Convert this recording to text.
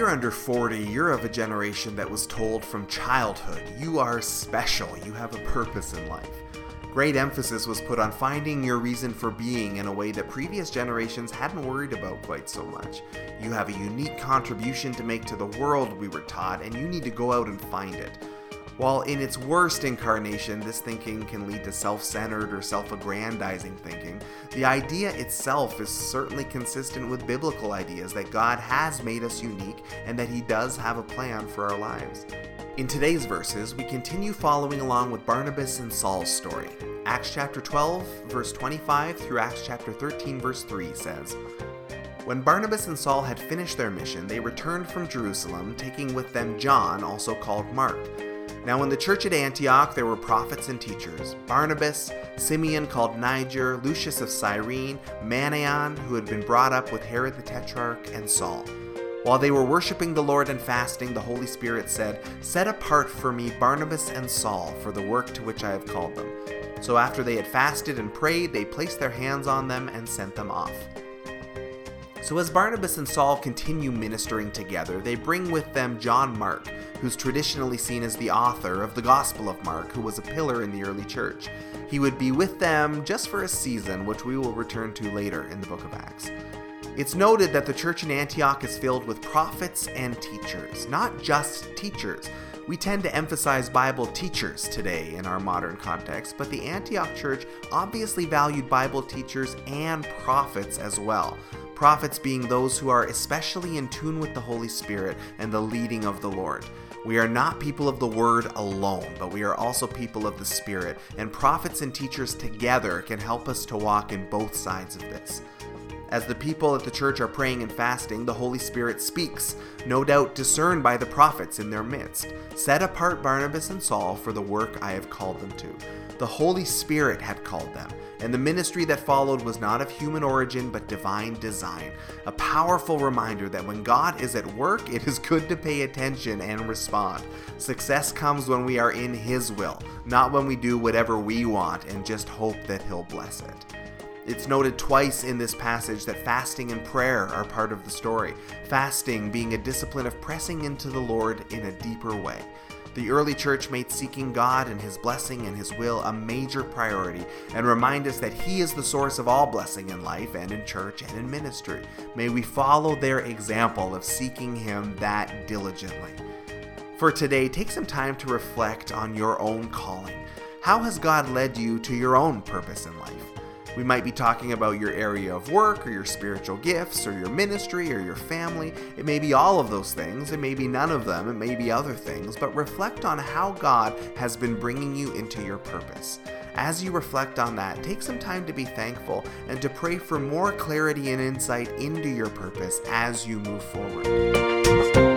you're under 40, you're of a generation that was told from childhood, you are special, you have a purpose in life. Great emphasis was put on finding your reason for being in a way that previous generations hadn't worried about quite so much. You have a unique contribution to make to the world, we were taught, and you need to go out and find it. While in its worst incarnation, this thinking can lead to self centered or self aggrandizing thinking, the idea itself is certainly consistent with biblical ideas that God has made us unique and that He does have a plan for our lives. In today's verses, we continue following along with Barnabas and Saul's story. Acts chapter 12, verse 25 through Acts chapter 13, verse 3 says, when Barnabas and Saul had finished their mission, they returned from Jerusalem, taking with them John, also called Mark. Now, in the church at Antioch, there were prophets and teachers Barnabas, Simeon called Niger, Lucius of Cyrene, Manaen, who had been brought up with Herod the Tetrarch, and Saul. While they were worshiping the Lord and fasting, the Holy Spirit said, Set apart for me Barnabas and Saul for the work to which I have called them. So after they had fasted and prayed, they placed their hands on them and sent them off. So, as Barnabas and Saul continue ministering together, they bring with them John Mark, who's traditionally seen as the author of the Gospel of Mark, who was a pillar in the early church. He would be with them just for a season, which we will return to later in the book of Acts. It's noted that the church in Antioch is filled with prophets and teachers, not just teachers. We tend to emphasize Bible teachers today in our modern context, but the Antioch church obviously valued Bible teachers and prophets as well prophets being those who are especially in tune with the Holy Spirit and the leading of the Lord. We are not people of the Word alone, but we are also people of the Spirit, and prophets and teachers together can help us to walk in both sides of this. As the people at the church are praying and fasting, the Holy Spirit speaks, no doubt discerned by the prophets in their midst. Set apart Barnabas and Saul for the work I have called them to. The Holy Spirit had called them, and the ministry that followed was not of human origin but divine design. A powerful reminder that when God is at work, it is good to pay attention and respond. Success comes when we are in His will, not when we do whatever we want and just hope that He'll bless it. It's noted twice in this passage that fasting and prayer are part of the story, fasting being a discipline of pressing into the Lord in a deeper way. The early church made seeking God and His blessing and His will a major priority and remind us that He is the source of all blessing in life and in church and in ministry. May we follow their example of seeking Him that diligently. For today, take some time to reflect on your own calling. How has God led you to your own purpose in life? We might be talking about your area of work or your spiritual gifts or your ministry or your family. It may be all of those things. It may be none of them. It may be other things. But reflect on how God has been bringing you into your purpose. As you reflect on that, take some time to be thankful and to pray for more clarity and insight into your purpose as you move forward.